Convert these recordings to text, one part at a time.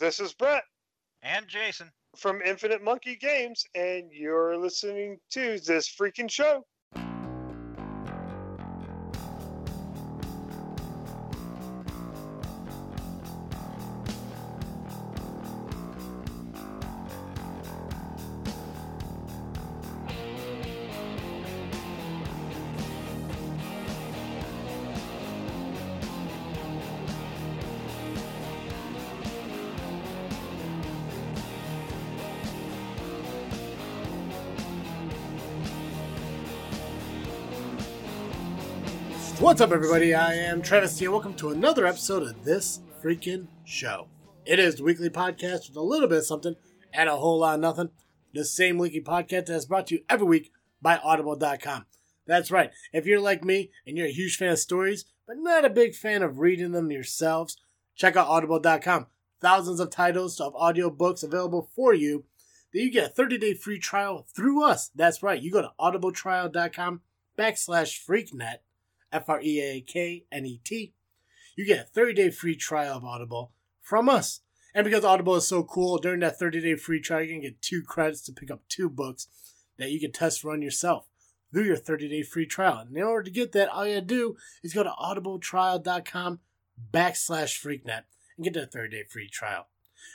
This is Brett And Jason. from Infinite Monkey Games, and you're listening to this freaking show. What's up, everybody? I am Travis T, and welcome to another episode of this freaking show. It is the weekly podcast with a little bit of something and a whole lot of nothing. The same weekly podcast that's brought to you every week by Audible.com. That's right. If you're like me and you're a huge fan of stories, but not a big fan of reading them yourselves, check out Audible.com. Thousands of titles of audiobooks available for you. Then you get a 30-day free trial through us. That's right. You go to audibletrial.com backslash freaknet F R E A K N E T. You get a 30 day free trial of Audible from us. And because Audible is so cool, during that 30 day free trial, you can get two credits to pick up two books that you can test run yourself through your 30 day free trial. And in order to get that, all you gotta do is go to audibletrial.com backslash freaknet and get that 30 day free trial.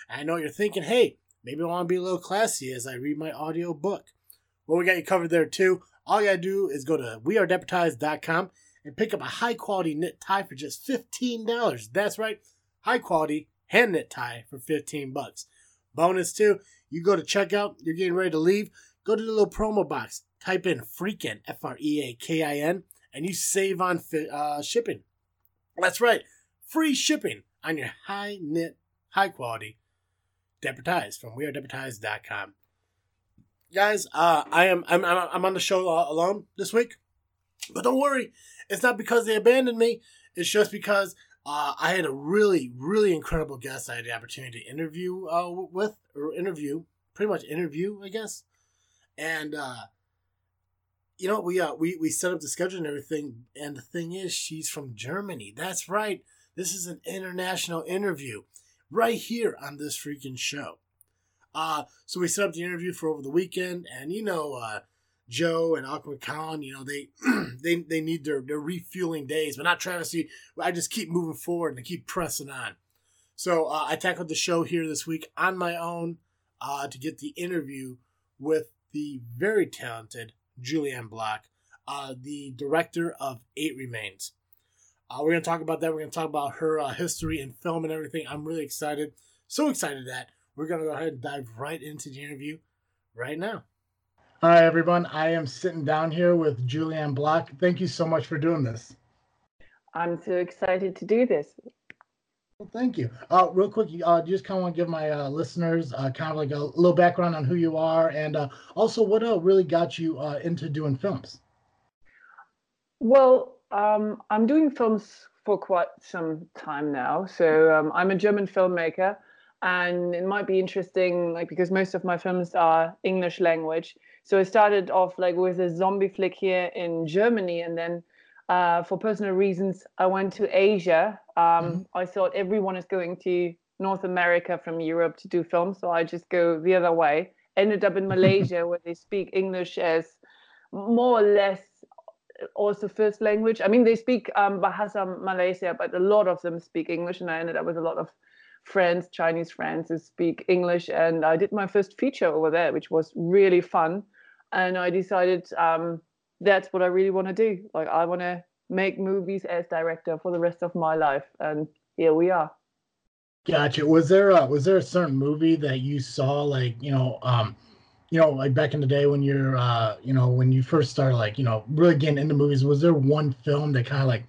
And I know you're thinking, hey, maybe I want to be a little classy as I read my audio book. Well, we got you covered there too. All you gotta do is go to wearedeputized.com and pick up a high quality knit tie for just $15. That's right, high quality hand knit tie for 15 bucks. Bonus too, you go to checkout, you're getting ready to leave, go to the little promo box, type in freakin, F R E A K I N, and you save on fi- uh, shipping. That's right, free shipping on your high knit, high quality deputized from wearedeputized.com. Guys, uh, I am I'm, I'm I'm on the show alone this week, but don't worry, it's not because they abandoned me. It's just because uh, I had a really, really incredible guest I had the opportunity to interview uh, with, or interview, pretty much interview, I guess. And, uh, you know, we, uh, we, we set up the schedule and everything. And the thing is, she's from Germany. That's right. This is an international interview right here on this freaking show. Uh, so we set up the interview for over the weekend. And, you know, uh, Joe and Aqua Khan, you know, they they they need their, their refueling days, but not Travesty. I just keep moving forward and I keep pressing on. So uh, I tackled the show here this week on my own uh, to get the interview with the very talented Julianne Block, uh, the director of Eight Remains. Uh, we're going to talk about that. We're going to talk about her uh, history in film and everything. I'm really excited. So excited that we're going to go ahead and dive right into the interview right now. Hi, everyone. I am sitting down here with Julianne Block. Thank you so much for doing this. I'm so excited to do this. Well, thank you. Uh, real quick, uh, just kind of want to give my uh, listeners uh, kind of like a little background on who you are and uh, also what uh, really got you uh, into doing films. Well, um, I'm doing films for quite some time now. So um, I'm a German filmmaker, and it might be interesting, like because most of my films are English language. So I started off like with a zombie flick here in Germany, and then uh, for personal reasons, I went to Asia. Um, mm-hmm. I thought everyone is going to North America from Europe to do films, so I just go the other way. Ended up in Malaysia, where they speak English as more or less also first language. I mean, they speak um, Bahasa Malaysia, but a lot of them speak English, and I ended up with a lot of friends, Chinese friends, who speak English. And I did my first feature over there, which was really fun. And I decided um, that's what I really want to do. Like, I want to make movies as director for the rest of my life, and here we are. Gotcha. Was there a, was there a certain movie that you saw, like you know, um, you know, like back in the day when you're, uh, you know, when you first started, like, you know, really getting into movies, was there one film that kind of like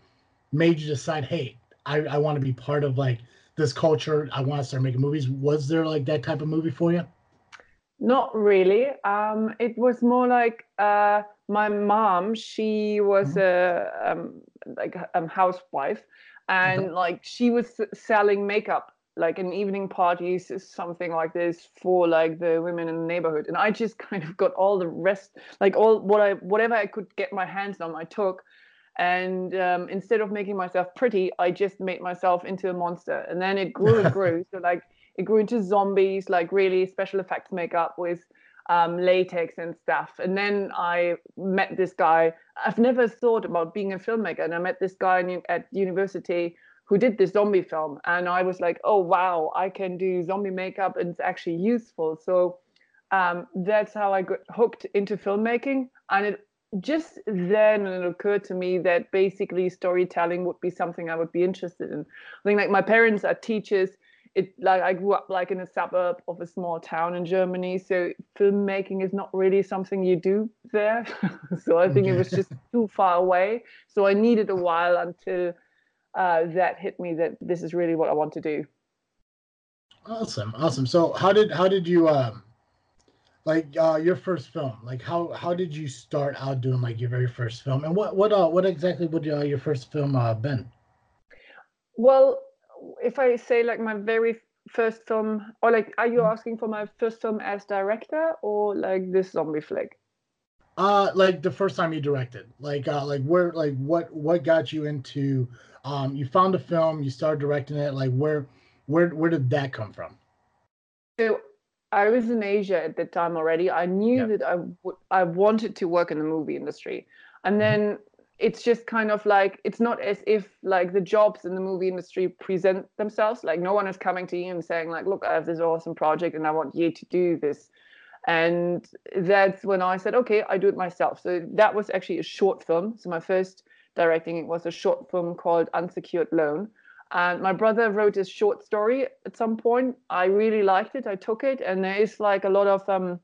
made you decide, hey, I, I want to be part of like this culture. I want to start making movies. Was there like that type of movie for you? Not really. Um, it was more like uh, my mom. She was mm-hmm. a um, like a housewife, and mm-hmm. like she was selling makeup like in evening parties something like this for like the women in the neighborhood and i just kind of got all the rest like all what i whatever i could get my hands on i took and um, instead of making myself pretty i just made myself into a monster and then it grew and grew so like it grew into zombies, like really special effects makeup with um, latex and stuff. And then I met this guy. I've never thought about being a filmmaker, and I met this guy at university who did this zombie film, and I was like, oh wow, I can do zombie makeup, and it's actually useful. So um, that's how I got hooked into filmmaking, and it just then it occurred to me that basically storytelling would be something I would be interested in. I think like my parents are teachers. It like I grew up like in a suburb of a small town in Germany, so filmmaking is not really something you do there. so I think it was just too far away. So I needed a while until uh, that hit me that this is really what I want to do. Awesome, awesome. So how did how did you um like uh, your first film like how how did you start out doing like your very first film and what what uh what exactly would uh, your first film uh been well if i say like my very first film or like are you mm-hmm. asking for my first film as director or like this zombie flick uh like the first time you directed like uh like where like what what got you into um you found a film you started directing it like where where where did that come from so I was in Asia at that time already. I knew that I, w- I wanted to work in the movie industry. And mm-hmm. then. It's just kind of like, it's not as if like the jobs in the movie industry present themselves. Like no one is coming to you and saying like, look, I have this awesome project and I want you to do this. And that's when I said, okay, I do it myself. So that was actually a short film. So my first directing it was a short film called Unsecured Loan and my brother wrote a short story at some point. I really liked it. I took it, and there is like a lot of um,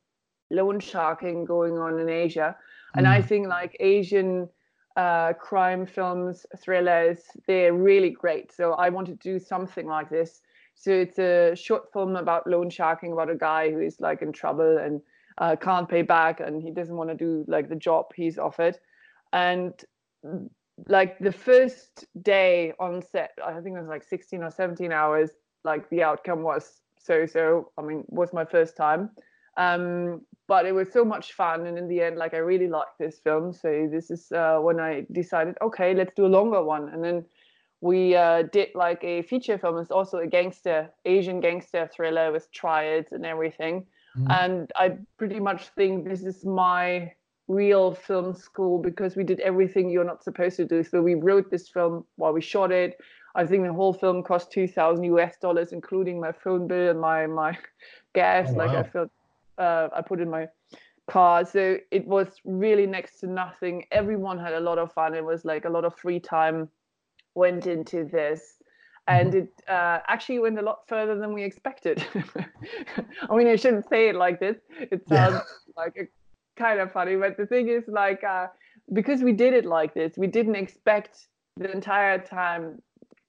loan sharking going on in Asia. And mm. I think like Asian uh, crime films, thrillers, they're really great. So I wanted to do something like this. So it's a short film about loan sharking, about a guy who is like in trouble and uh, can't pay back, and he doesn't want to do like the job he's offered. And like the first day on set, I think it was like 16 or 17 hours, like the outcome was so so. I mean, was my first time. Um, but it was so much fun. And in the end, like I really liked this film. So this is uh, when I decided, okay, let's do a longer one. And then we uh, did like a feature film. It's also a gangster, Asian gangster thriller with triads and everything. Mm. And I pretty much think this is my real film school because we did everything you're not supposed to do. So we wrote this film while we shot it. I think the whole film cost two thousand US dollars, including my phone bill and my my gas. Oh, like wow. I felt uh, I put in my car. So it was really next to nothing. Everyone had a lot of fun. It was like a lot of free time went into this. And mm-hmm. it uh, actually went a lot further than we expected. I mean, I shouldn't say it like this. It sounds yeah. like a kind of funny. But the thing is, like, uh, because we did it like this, we didn't expect the entire time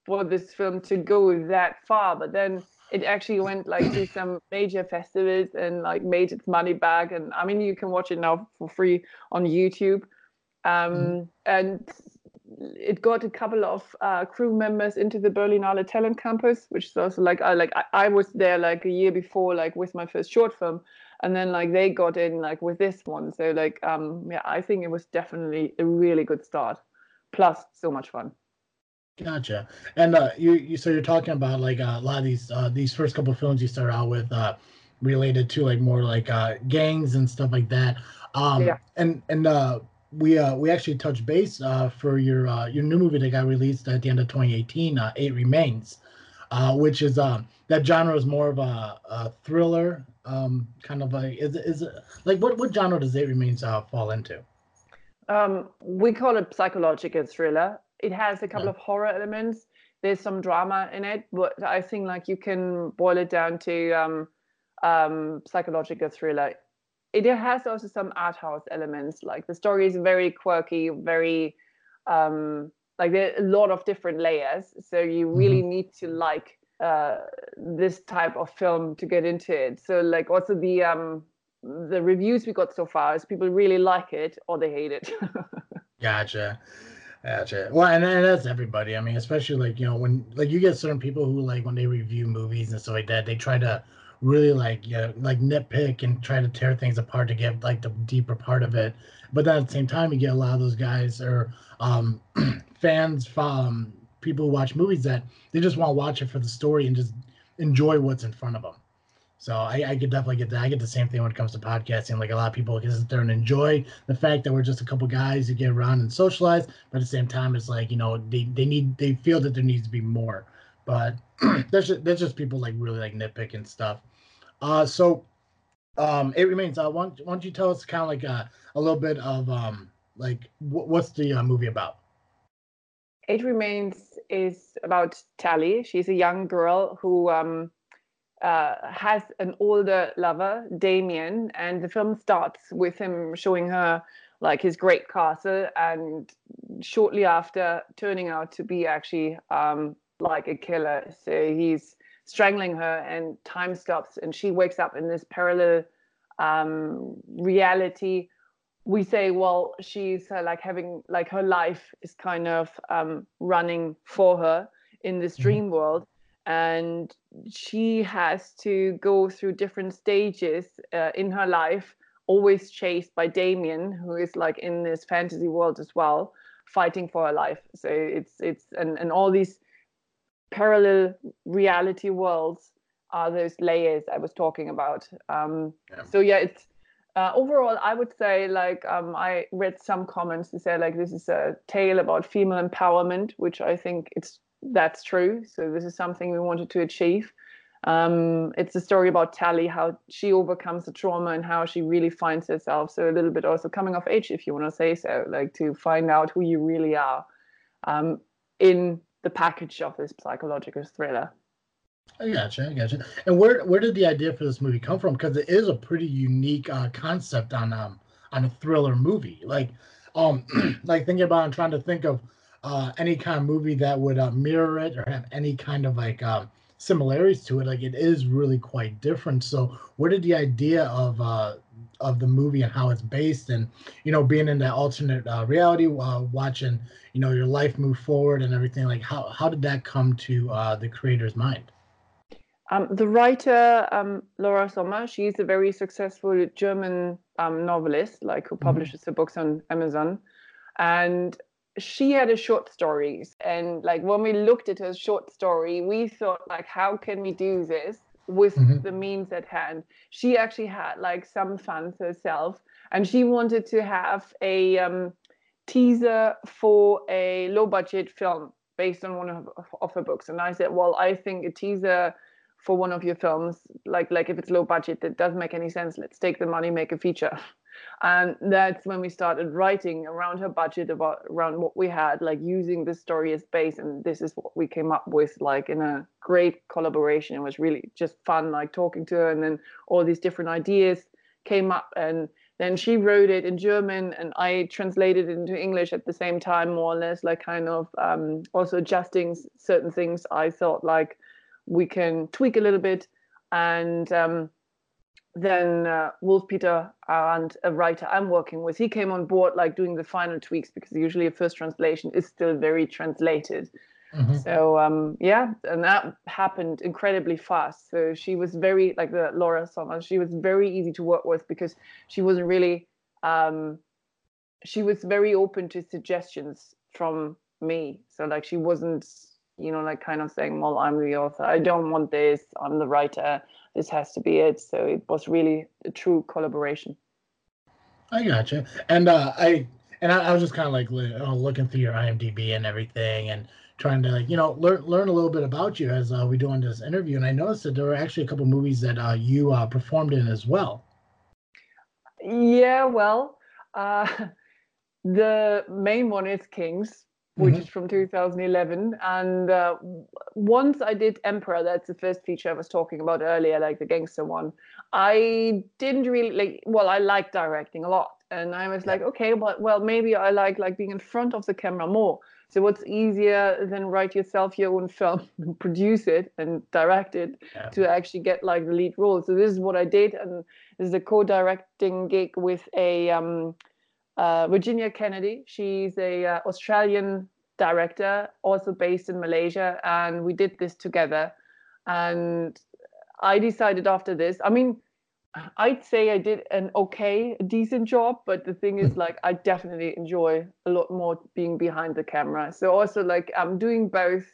for this film to go that far. But then it actually went like to some major festivals and like made its money back. And I mean, you can watch it now for free on YouTube. Um, mm. And it got a couple of uh, crew members into the Berlinale Talent Campus, which is also like I like I, I was there like a year before, like with my first short film, and then like they got in like with this one so like um yeah i think it was definitely a really good start plus so much fun gotcha and uh you, you so you're talking about like uh, a lot of these uh these first couple of films you start out with uh related to like more like uh gangs and stuff like that um yeah. and and uh we uh we actually touched base uh for your uh your new movie that got released at the end of 2018 uh eight remains uh which is um that genre is more of a, a thriller um, kind of a is is like what what genre does it remains uh, fall into? Um, we call it psychological thriller. It has a couple yeah. of horror elements. There's some drama in it, but I think like you can boil it down to um, um, psychological thriller. It has also some art house elements. Like the story is very quirky, very um, like there are a lot of different layers. So you really mm-hmm. need to like uh, this type of film to get into it. So like also the um the reviews we got so far is people really like it or they hate it. gotcha. Gotcha. Well, and, and that's everybody. I mean, especially like you know when like you get certain people who like when they review movies and stuff like that, they try to really like you know, like nitpick and try to tear things apart to get like the deeper part of it. But then at the same time, you get a lot of those guys or um, fans from people who watch movies that they just want to watch it for the story and just enjoy what's in front of them. So I, I could definitely get that. I get the same thing when it comes to podcasting. Like a lot of people can sit there and enjoy the fact that we're just a couple guys who get around and socialize, but at the same time, it's like you know they, they need they feel that there needs to be more. But that's just that's just people like really like nitpick and stuff. Uh, so um, it remains. Uh, why, don't, why don't you tell us kind of like a, uh, a little bit of um like w- what's the uh, movie about? It remains is about Tally. She's a young girl who um uh, has an older lover, Damien, and the film starts with him showing her like his great castle, and shortly after turning out to be actually um, like a killer. So he's strangling her, and time stops, and she wakes up in this parallel um, reality. We say, well, she's uh, like having like her life is kind of um, running for her in this mm-hmm. dream world and she has to go through different stages uh, in her life always chased by damien who is like in this fantasy world as well fighting for her life so it's it's and, and all these parallel reality worlds are those layers i was talking about um, yeah. so yeah it's uh, overall i would say like um, i read some comments to say like this is a tale about female empowerment which i think it's that's true. So this is something we wanted to achieve. Um, it's a story about Tally, how she overcomes the trauma and how she really finds herself. So a little bit also coming of age, if you want to say so, like to find out who you really are um, in the package of this psychological thriller. I gotcha, I gotcha. And where where did the idea for this movie come from? Because it is a pretty unique uh, concept on um on a thriller movie. Like um like thinking about, I'm trying to think of uh, any kind of movie that would uh, mirror it or have any kind of like um, similarities to it. Like it is really quite different. So, where did the idea of uh, of the movie and how it's based, and you know, being in that alternate uh, reality, uh, watching you know your life move forward and everything, like how how did that come to uh, the creator's mind? Um, the writer um, Laura Sommer, she's a very successful German um, novelist, like who mm-hmm. publishes mm-hmm. her books on Amazon, and she had a short stories and like when we looked at her short story we thought like how can we do this with mm-hmm. the means at hand? She actually had like some funds herself and she wanted to have a um, teaser for a low budget film based on one of, of her books and i said well i think a teaser for one of your films like like if it's low budget that doesn't make any sense. Let's take the money make a feature and that's when we started writing around her budget about around what we had like using the story as base. And this is what we came up with like in a great collaboration. It was really just fun like talking to her. And then all these different ideas came up. And then she wrote it in german and i translated it into english at the same time more or less like kind of um, also adjusting certain things i thought like we can tweak a little bit. And um, then uh, Wolf Peter and a writer I'm working with, he came on board like doing the final tweaks because usually a first translation is still very translated. Mm-hmm. So um, yeah, and that happened incredibly fast. So she was very like the Laura Sommer. She was very easy to work with because she wasn't really. Um, she was very open to suggestions from me. So like she wasn't, you know, like kind of saying, "Well, I'm the author. I don't want this. I'm the writer." this has to be it. So it was really a true collaboration. I gotcha. And uh, I and I, I was just kind of like uh, looking through your IMDb and everything, and trying to like you know learn learn a little bit about you as uh, we do on this interview. And I noticed that there were actually a couple movies that uh, you uh, performed in as well. Yeah, well, uh, the main one is Kings, which mm-hmm. is from 2011. And uh, once I did Emperor, that's the first feature I was talking about earlier, like the gangster one. I didn't really like. Well, I like directing a lot, and I was yeah. like, okay, but well, maybe I like like being in front of the camera more. So what's easier than write yourself your own film, and produce it, and direct it yeah. to actually get like the lead role? So this is what I did, and this is a co-directing gig with a um, uh, Virginia Kennedy. She's a uh, Australian director, also based in Malaysia, and we did this together. And I decided after this. I mean, I'd say I did an okay, decent job, but the thing is, like, I definitely enjoy a lot more being behind the camera. So also, like, I'm doing both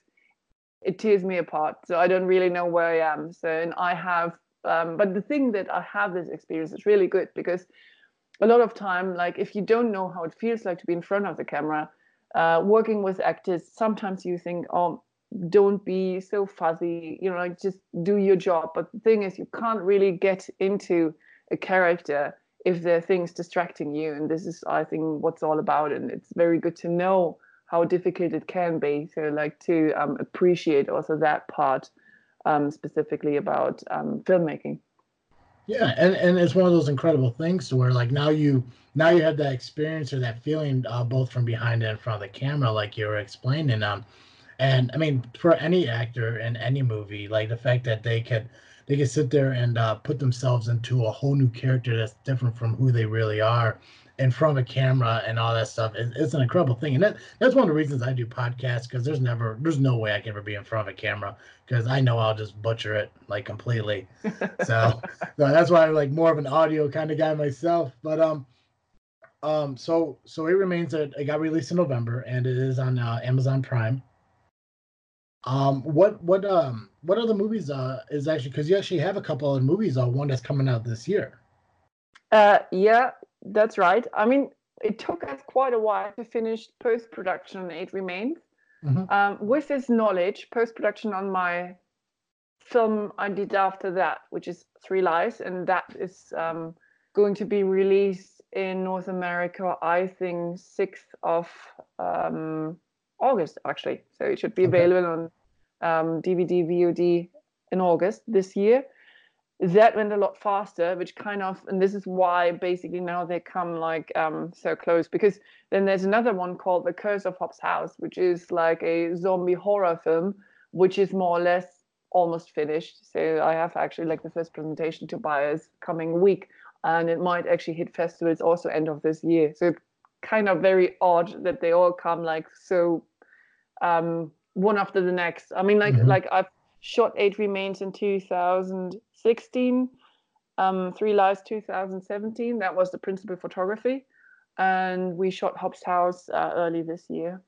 it tears me apart. So I don't really know where I am. So and I have, um, but the thing that I have this experience is really good because a lot of time, like if you don't know how it feels like to be in front of the camera, uh, working with actors, sometimes you think, oh, don't be so fuzzy, you know, like just do your job. But the thing is, you can't really get into a character if there are things distracting you. And this is, I think, what's all about. And it's very good to know how difficult it can be. So, like, to um, appreciate also that part um, specifically about um, filmmaking. Yeah, and, and it's one of those incredible things to where like now you now you have that experience or that feeling uh, both from behind and in front of the camera, like you were explaining. Um, and I mean, for any actor in any movie, like the fact that they could they could sit there and uh, put themselves into a whole new character that's different from who they really are, in front of a camera and all that stuff is, it's an incredible thing. And that that's one of the reasons i do podcasts because there's never there's no way i can ever be in front of a camera because i know i'll just butcher it like completely. So, so that's why i'm like more of an audio kind of guy myself. But um um so so it remains that it got released in november and it is on uh, amazon prime. Um what what um what other movies uh is actually because you actually have a couple of movies uh one that's coming out this year. Uh yeah that's right. I mean, it took us quite a while to finish post production on Eight Remains. Mm-hmm. Um, with this knowledge, post production on my film I did after that, which is Three Lives, and that is um, going to be released in North America, I think, 6th of um, August, actually. So it should be okay. available on um, DVD, VOD in August this year that went a lot faster which kind of and this is why basically now they come like um so close because then there's another one called the curse of hobbs house which is like a zombie horror film which is more or less almost finished. So i have actually like the first presentation to buyers coming week and it might actually hit festivals also end of this year. So kind of very odd that they all come like so um one after the next. I mean like mm-hmm. like i've shot eight remains in 2016 um, three lives 2017 that was the principal photography and we shot hobbs house uh, early this year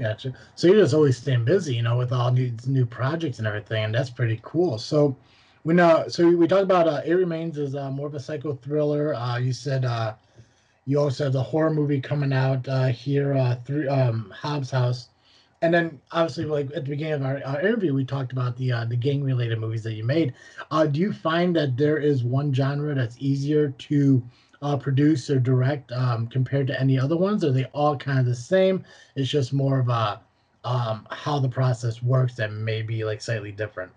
Gotcha. So you're just always staying busy, you know, with all these new projects and everything, and that's pretty cool. So we know. So we talked about uh, It Remains is uh, more of a psycho thriller. Uh, you said uh, you also have the horror movie coming out uh, here, uh, through um, Hobbs House and then obviously like at the beginning of our, our interview we talked about the uh, the gang related movies that you made. Uh, do you find that there is one genre that's easier to uh, produce or direct um, compared to any other ones? Are they all kind of the same? It's just more of a um, how the process works that may be like slightly different.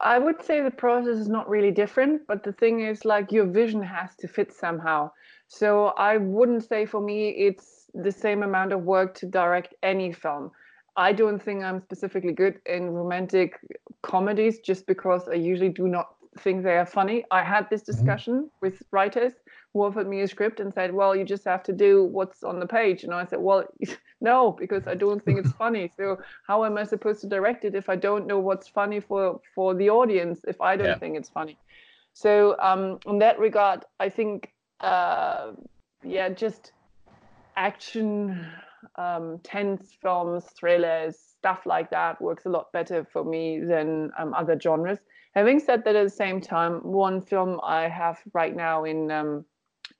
I would say the process is not really different but the thing is like your vision has to fit somehow. So i wouldn't say for me it's the same amount of work to direct any film. I don't think I'm specifically good in romantic comedies just because I usually do not think they are funny. I had this mm-hmm. discussion mm-hmm. with writers who offered me a script and said, Well, you just have to do what's on the page. And I said, Well, no, because I don't think it's funny. So how am I supposed to direct it if I don't know what's funny for for the audience if I don't yeah. think it's funny? So um, in that regard, I think uh, yeah, just action, um, tense films, thrillers, stuff like that works a lot better for me than um, other genres. Having said that, at the same time, one film I have right now in, um,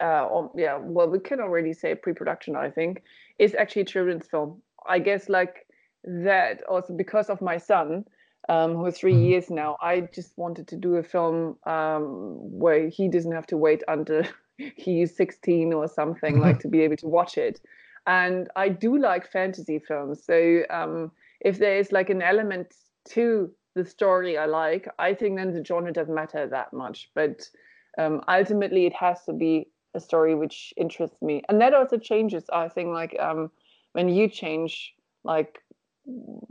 uh, or, yeah, well, we can already say pre-production, I think, is actually a children's film. I guess like that also because of my son, um, who's 3 mm-hmm. years now, I just wanted to do a film um, where he doesn't have to wait until he's 16 or something like to be able to watch it. And i do like fantasy films so um, if there is like an element to the story i like i think then the genre doesn't matter that much. But um, ultimately it has to be a story which interests me. And that also changes i think like um, when you change like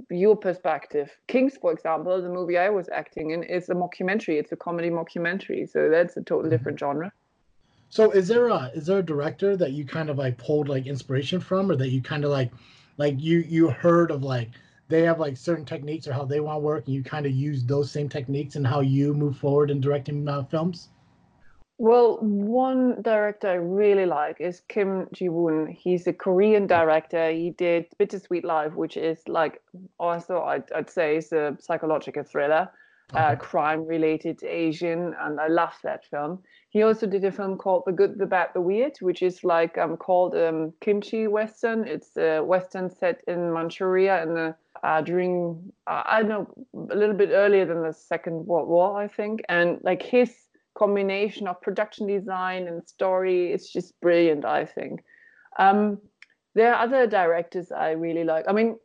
your perspective. Kings for example the movie i was acting in is a mockumentary. It's a comedy mockumentary so that's a total mm-hmm. different genre so is there a is there a director that you kind of like pulled like inspiration from, or that you kind of like like you you heard of like they have like certain techniques or how they want to work, and you kind of use those same techniques and how you move forward in directing uh, films? Well, one director I really like is Kim Ji Woon. He's a Korean director. He did Bittersweet Life, which is like also I'd, I'd say is a psychological thriller, okay. uh, crime-related Asian, and I love that film. He also did a film called The Good, the Bad, the Weird, which is like um, called um, kimchi western. It's a western set in Manchuria in the uh, during uh, I don't know a little bit earlier than the Second World War, I think, and like his combination of production design and story is just brilliant i think um, there are other directors i really like i mean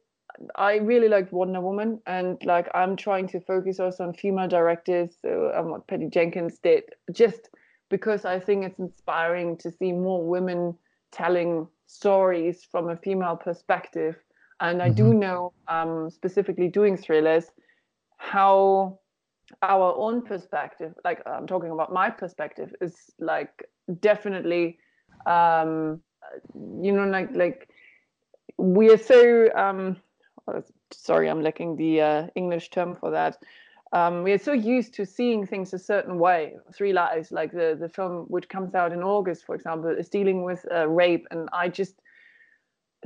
i really liked wonder woman and like i'm trying to focus also on female directors so um, what patty jenkins did just because i think it's inspiring to see more women telling stories from a female perspective and i mm-hmm. do know um, specifically doing thrillers how our own perspective like i'm talking about my perspective is like definitely um you know like like we are so um sorry i'm lacking the uh, english term for that. Um, we are so used to seeing things a certain way. Three Lives, like the the film which comes out in August, for example, is dealing with uh, rape, and I just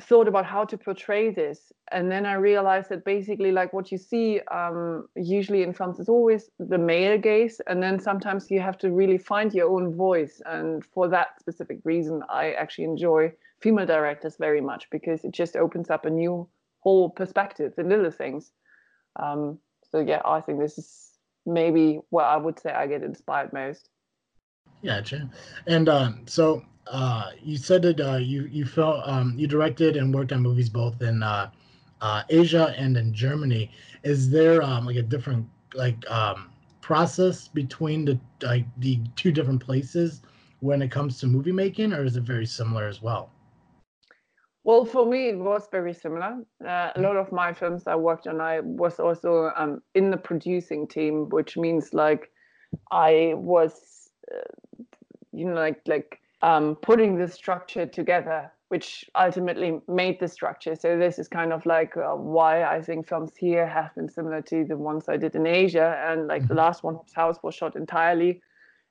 thought about how to portray this. And then i realized that basically like what you see um, usually in films is always the male gaze and then sometimes you have to really find your own voice. And for that specific reason i actually enjoy female directors very much because it just opens up a new whole perspective in little things um, so yeah i think this is maybe where i would say i get inspired most Gotcha. And um, so uh, you said that uh, you you felt um, you directed and worked on movies both in uh, uh, Asia and in Germany. Is there um, like a different like um, process between the like the two different places when it comes to movie making, or is it very similar as well? Well, for me, it was very similar. Uh, a lot of my films I worked on, I was also um, in the producing team, which means like I was, uh, you know, like like um, putting the structure together, which ultimately made the structure. So this is kind of like uh, why I think films here have been similar to the ones I did in Asia, and like mm-hmm. the last one, House, was shot entirely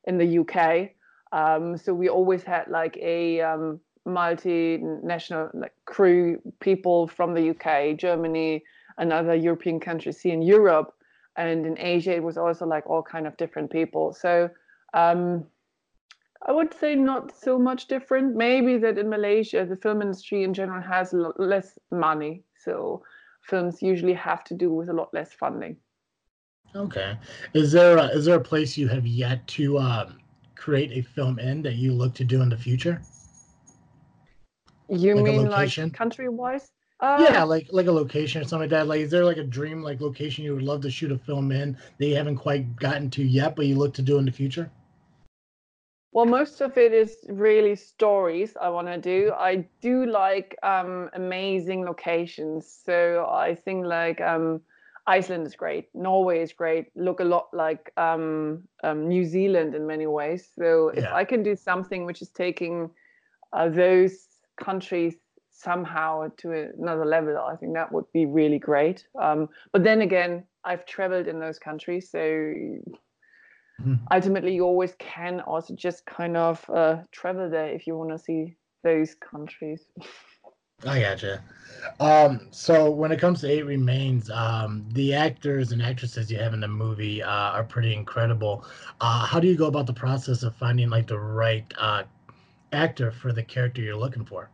in the UK. Um, so we always had like a um, multinational like crew, people from the UK, Germany, and other European countries See in Europe, and in Asia it was also like all kind of different people. So um, I would say not so much different. Maybe that in Malaysia, the film industry in general has less money. So films usually have to do with a lot less funding. Okay. Is there a, is there a place you have yet to um, create a film in that you look to do in the future? You like mean like country wise? Uh, yeah, like like a location or something like that. Like, is there like a dream like location you would love to shoot a film in that you haven't quite gotten to yet, but you look to do in the future? Well, most of it is really stories I want to do. I do like um, amazing locations. So I think like um, Iceland is great, Norway is great, look a lot like um, um New Zealand in many ways. So if yeah. I can do something which is taking uh, those countries somehow to another level, I think that would be really great. Um, but then again, I've traveled in those countries, so mm. ultimately you always can also just kind of uh, travel there if you want to see those countries. I gotcha. Um, so when it comes to Eight Remains, um, the actors and actresses you have in the movie uh, are pretty incredible. Uh, how do you go about the process of finding like the right uh, actor for the character you're looking for?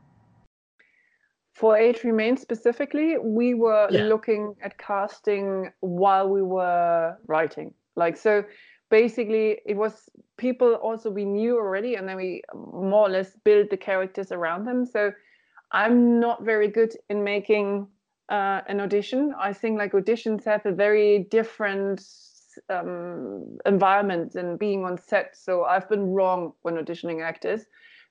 For Eight Remains specifically, we were yeah. looking at casting while we were writing. Like so, basically it was people also we knew already and then we more or less built the characters around them so i'm not very good in making uh, an audition i think like auditions have a very different um, environment than being on set so i've been wrong when auditioning actors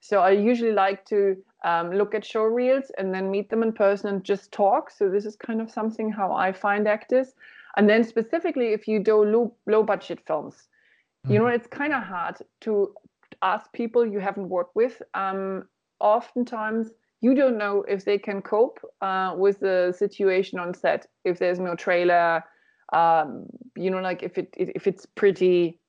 so i usually like to um, look at show reels and then meet them in person and just talk so this is kind of something how i find actors and then specifically, if you do low, low budget films, mm-hmm. you know, mm-hmm. it's kind of hard to ask people you haven't worked with. Um, oftentimes, you don't know if they can cope uh, with the situation on set. If there's no trailer, um, you know, like if it if it's pretty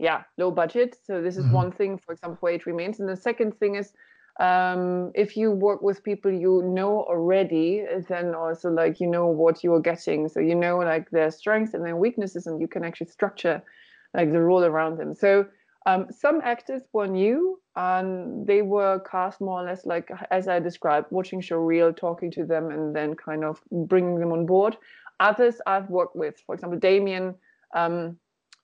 yeah, low budget. So this is Mhm. one thing, for example, where it Remains. And the second thing is, um, if you work with people you know already, then also like you know what you are getting. So you know like their strengths and their weaknesses, and you can actually structure like the role around them. So um, some actors were new and they were cast more or less like as I described, watching show reel, talking to them, and then kind of bringing them on board. Others I've worked with, for example, Damien. Um,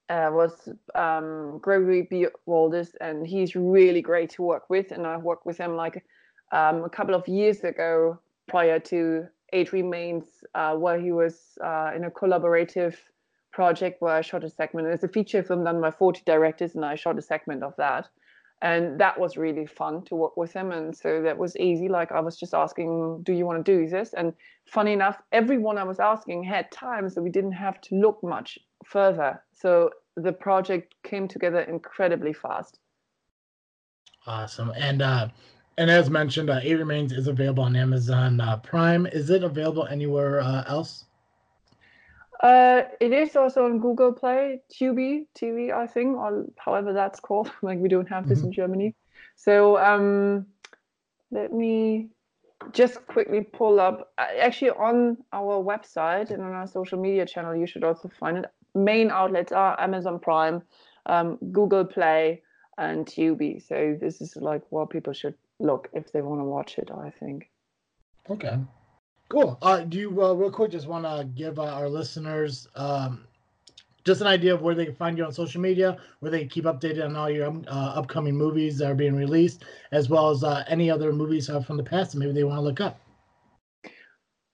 uh, was um, Gregory B. Waldis, and he's really great to work with. And I've worked with him like um, a couple of years ago prior to Eight Remains, uh, where he was uh, in a collaborative project where I shot a segment. It's a feature film done by 40 directors, and I shot a segment of that. And that was really fun to work with him. And so that was easy. Like I was just asking, do you want to do this? And funny enough, everyone I was asking had time, so we didn't have to look much further. So the project came together incredibly fast. Awesome. And uh and as mentioned, uh, Eight Remains is available on Amazon uh, Prime. Is it available anywhere uh, else? Uh, it is also on Google Play, Tubi TV, I think, or however that's called. like we don't have this in Germany. So um, let me just quickly pull up. Actually, on our website and on our social media channel, you should also find it. Main outlets are Amazon Prime, um, Google Play, and Tubi. So this is like what people should look if they want to watch it. I think. Okay. Cool. Uh, do you uh, real quick just want to give uh, our listeners um, just an idea of where they can find you on social media, where they can keep updated on all your um, upcoming movies that are being released, as well as uh, any other movies from the past that maybe they want to look up.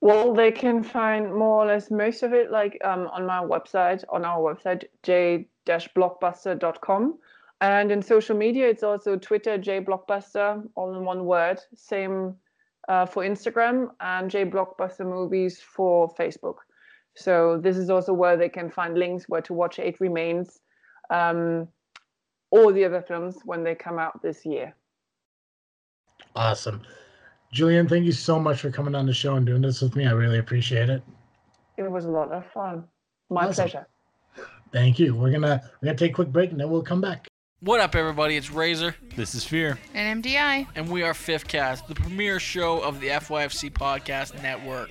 Well, they can find more or less most of it like um, on my website, on our website, j-blockbuster.com. And in social media, it's also Twitter, jblockbuster, all in one word. Same uh, for Instagram and J Blockbuster movies for Facebook. So this is also where they can find links where to watch Eight Remains, um, all the other films when they come out this year. Awesome. Julian, thank you so much for coming on the show and doing this with me. I really appreciate it. It was a lot of fun. My Awesome. pleasure. Thank you. We're gonna we're gonna take a quick break and then we'll come back. What up, everybody? It's Razor, This is Fear. And MDI. and we are Fifth Cast, the premier show of the FYFC Podcast Network.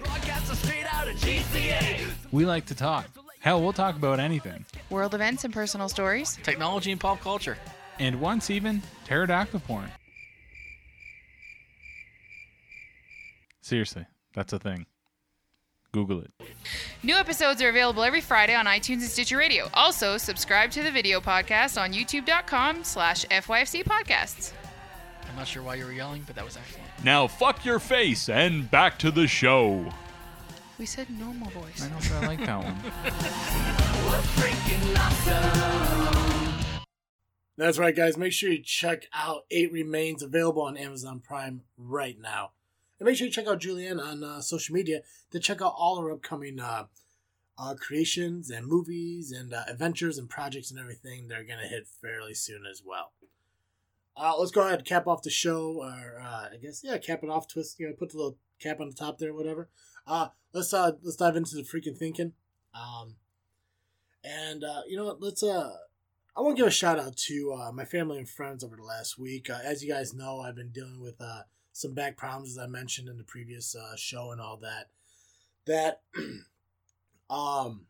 We like to talk. Hell, we'll talk about anything. World events and personal stories. Technology and pop culture. And once even, pterodactyl porn. Seriously, that's a thing. Google it. New episodes are available every Friday on iTunes and Stitcher Radio. Also, subscribe to the video podcast on youtube.com slash FYFC podcasts. I'm not sure why you were yelling, but that was excellent. Now, fuck your face and back to the show. We said normal voice. I know if I like that one. That's right, guys. Make sure you check out Eight Remains, available on Amazon Prime right now. And make sure you check out Julianne on uh, social media to check out all her upcoming uh, uh, creations and movies and uh, adventures and projects and everything. They're going to hit fairly soon as well. Uh, let's go ahead and cap off the show, or uh, I guess yeah, cap it off. Twist, you know, put the little cap on the top there, whatever. Let's let's dive into the freaking thinking. Um, and you know what? Let's uh, I want to give a shout out to uh, my family and friends over the last week. Uh, as you guys know, I've been dealing with uh, some back problems, as I mentioned in the previous uh, show, and all that. That, um,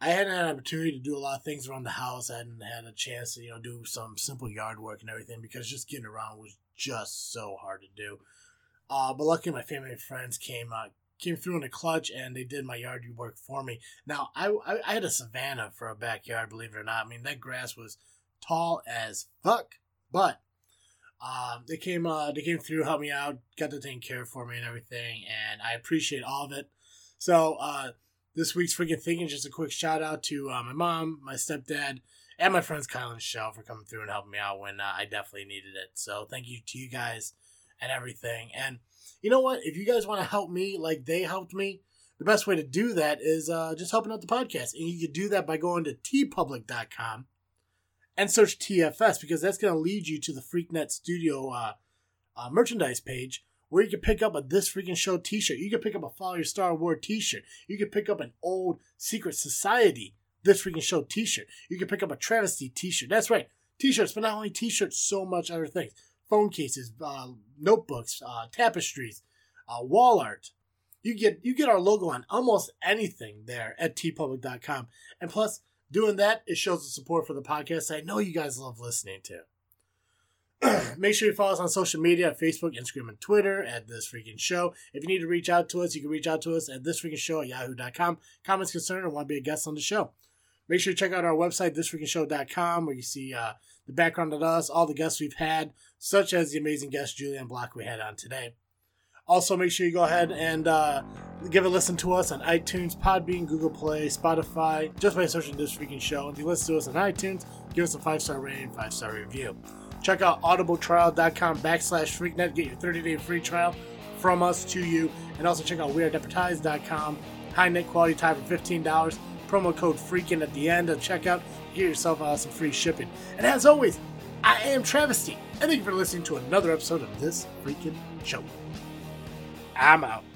I hadn't had an opportunity to do a lot of things around the house. I hadn't had a chance to, you know, do some simple yard work and everything because just getting around was just so hard to do. Uh, but luckily, my family and friends came uh, came through in a clutch and they did my yard work for me. Now, I, I, I had a savanna for a backyard, believe it or not. I mean, that grass was tall as fuck, but um, they came uh, they came through, helped me out, got the thing care for me and everything, and I appreciate all of it. So uh, this week's freaking thinking, just a quick shout out to uh, my mom, my stepdad, and my friends Kyle and Shell for coming through and helping me out when uh, I definitely needed it. So thank you to you guys and everything. And you know what? If you guys want to help me like they helped me, the best way to do that is uh, just helping out the podcast. And you can do that by going to teepublic.com and search TFS because that's going to lead you to the FreakNet Studio uh, uh, merchandise page where you can pick up a This Freaking Show t shirt. You can pick up a Follow Your Star Award t shirt. You can pick up an old Secret Society This Freaking Show t shirt. You can pick up a Travesty t shirt. That's right, t shirts, but not only t shirts, so much other things phone cases, uh, notebooks, uh, tapestries, uh, wall art. You get you get our logo on almost anything there at teepublic.com. And plus, doing that, it shows the support for the podcast I know you guys love listening to. Make sure you follow us on social media Facebook, Instagram, and Twitter at This Freaking Show. If you need to reach out to us, you can reach out to us at This Freaking Show at yahoo.com. Comments, concern, or want to be a guest on the show. Make sure you check out our website, thisfreakingshow.com, where you see uh, the background of us, all the guests we've had, such as the amazing guest Julianne Block we had on today. Also, make sure you go ahead and uh, give a listen to us on iTunes, Podbean, Google Play, Spotify, just by searching This Freaking Show. If you listen to us on iTunes, give us a five star rating, five star review. Check out audibletrial.com backslash freaknet. Get your 30 day free trial from us to you. And also check out weirdadvertise.com. High net quality tie for $15. Promo code FREAKIN at the end of checkout. Get yourself uh, some free shipping. And as always, I am Travesty. And thank you for listening to another episode of This Freaking Show. I'm out.